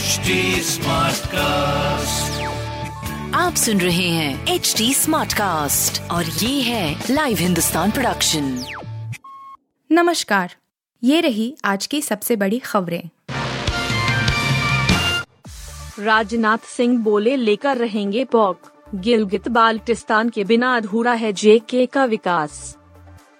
HD cast आप सुन रहे हैं एच डी स्मार्ट कास्ट और ये है लाइव हिंदुस्तान प्रोडक्शन नमस्कार। ये रही आज की सबसे बड़ी खबरें। राजनाथ सिंह बोले लेकर रहेंगे पॉक। गिलगित बाल्टिस्तान के बिना अधूरा है जेके का विकास.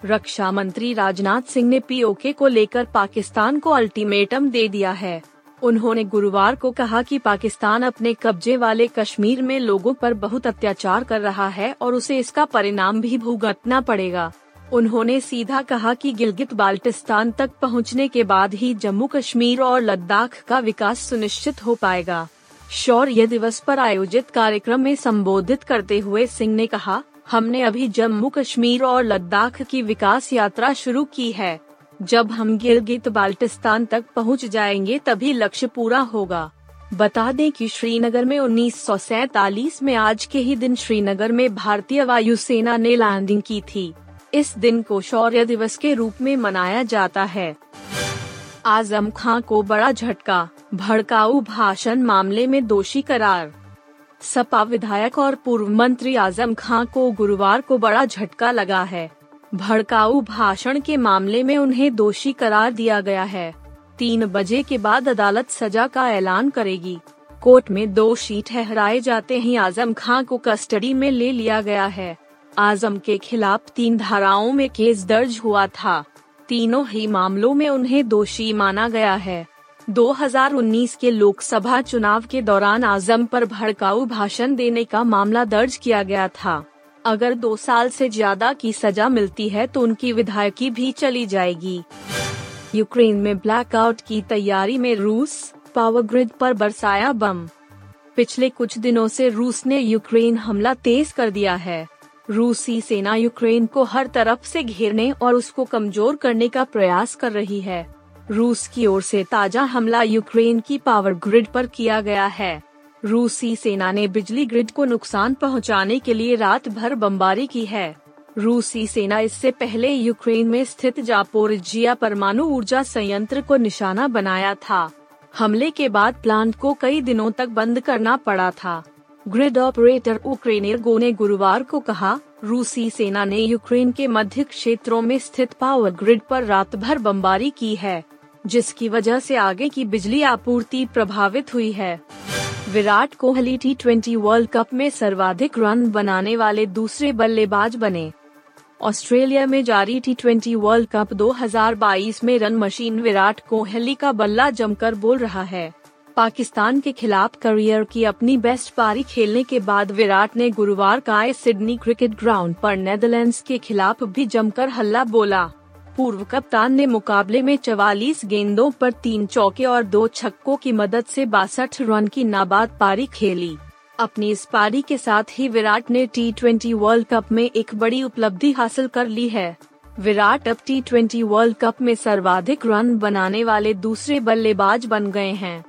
रक्षा मंत्री राजनाथ सिंह ने पीओके को लेकर पाकिस्तान को अल्टीमेटम दे दिया है। उन्होंने गुरुवार को कहा कि पाकिस्तान अपने कब्जे वाले कश्मीर में लोगों पर बहुत अत्याचार कर रहा है और उसे इसका परिणाम भी भुगतना पड़ेगा। उन्होंने सीधा कहा कि गिलगित बाल्टिस्तान तक पहुँचने के बाद ही जम्मू कश्मीर और लद्दाख का विकास सुनिश्चित हो पाएगा। शौर्य दिवस पर आयोजित कार्यक्रम में संबोधित करते हुए सिंह ने कहा, हमने अभी जम्मू कश्मीर और लद्दाख की विकास यात्रा शुरू की है। जब हम गिलगित बाल्टिस्तान तक पहुँच जाएँगे तभी लक्ष्य पूरा होगा। बता दें कि श्रीनगर में उन्नीस में आज के ही दिन श्रीनगर में भारतीय वायुसेना ने लैंडिंग की थी। इस दिन को शौर्य दिवस के रूप में मनाया जाता है। आज़म खां को बड़ा झटका, भड़काऊ भाषण मामले में दोषी करार। सपा विधायक और पूर्व मंत्री आज़म खां को गुरुवार को बड़ा झटका लगा है। भड़काऊ भाषण के मामले में उन्हें दोषी करार दिया गया है। तीन बजे के बाद अदालत सजा का ऐलान करेगी। कोर्ट में दोषी ठहराए जाते ही। आज़म खां को कस्टडी में ले लिया गया है। आज़म के खिलाफ तीन धाराओं में केस दर्ज हुआ था। तीनों ही मामलों में उन्हें दोषी माना गया है। 2019 के लोकसभा चुनाव के दौरान आज़म पर भड़काऊ भाषण देने का मामला दर्ज किया गया था। अगर दो साल से ज़्यादा की सजा मिलती है तो उनकी विधायकी भी चली जाएगी। यूक्रेन में ब्लैकआउट की तैयारी में रूस पावर ग्रिड पर बरसाया बम। पिछले कुछ दिनों से रूस ने यूक्रेन हमला तेज कर दिया है। रूसी सेना यूक्रेन को हर तरफ़ से घेरने और उसको कमज़ोर करने का प्रयास कर रही है। रूस की ओर से ताज़ा हमला यूक्रेन की पावर ग्रिड पर किया गया है। रूसी सेना ने बिजली ग्रिड को नुकसान पहुँचाने के लिए रात भर बमबारी की है। रूसी सेना इससे पहले यूक्रेन में स्थित जापोरिजिया परमाणु ऊर्जा संयंत्र को निशाना बनाया था। हमले के बाद प्लांट को कई दिनों तक बंद करना पड़ा था। ग्रिड ऑपरेटर उक्रेनेर्गो ने गुरुवार को कहा, रूसी सेना ने यूक्रेन के मध्य क्षेत्रों में स्थित पावर ग्रिड पर रात भर बमबारी की है, जिसकी वजह से आगे की बिजली आपूर्ति प्रभावित हुई है। Virat Kohli T twenty world cup में सर्वाधिक रन बनाने वाले दूसरे बल्लेबाज बने। ऑस्ट्रेलिया में जारी टी ट्वेंटी वर्ल्ड कप 2022 में रन मशीन विराट कोहली का बल्ला जमकर बोल रहा है। पाकिस्तान के खिलाफ करियर की अपनी बेस्ट पारी खेलने के बाद विराट ने गुरुवार का सिडनी क्रिकेट ग्राउंड पर नेदरलैंड्स के खिलाफ भी जमकर हल्ला बोला। पूर्व कप्तान ने मुकाबले में चवालीस गेंदों पर तीन चौके और दो छक्कों की मदद से बासठ रन की नाबाद पारी खेली। अपनी इस पारी के साथ ही विराट ने टी वर्ल्ड कप में एक बड़ी उपलब्धि हासिल कर ली है। विराट अब टी वर्ल्ड कप में सर्वाधिक रन बनाने वाले दूसरे बल्लेबाज बन गए हैं।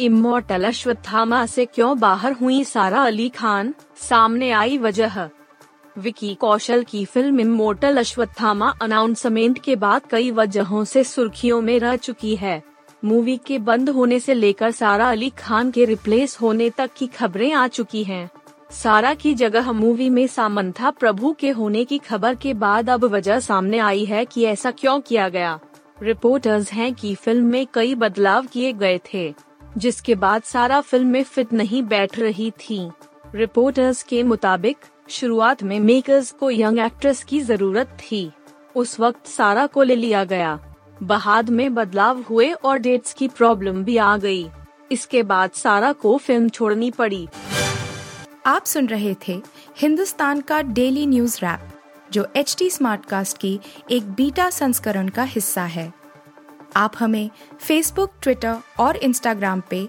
इमोर्टल अश्वत्थामा से क्यों बाहर हुई सारा अली खान? सामने आई वजह। विकी कौशल की फ़िल्म इमोर्टल अश्वत्थामा अनाउंसमेंट के बाद कई वजहों से सुर्खियों में रह चुकी है। मूवी के बंद होने से लेकर सारा अली खान के रिप्लेस होने तक की खबरें आ चुकी हैं। सारा की जगह मूवी में सामंथा प्रभु के होने की खबर के बाद अब वजह सामने आई है कि ऐसा क्यों किया गया। रिपोर्टर्स हैं कि फ़िल्म में कई बदलाव किए गए थे, जिसके बाद सारा फ़िल्म में फिट नहीं बैठ रही थी। रिपोर्टर्स के मुताबिक शुरुआत में मेकर्स को यंग एक्ट्रेस की ज़रूरत थी। उस वक्त सारा को ले लिया गया। बहाद में बदलाव हुए और डेट्स की प्रॉब्लम भी आ गई। इसके बाद सारा को फ़िल्म छोड़नी पड़ी। आप सुन रहे थे हिंदुस्तान का डेली न्यूज़ रैप जो एच टी स्मार्टकास्ट की एक बीटा संस्करण का हिस्सा है। आप हमें फेसबुक ट्विटर और इंस्टाग्राम पे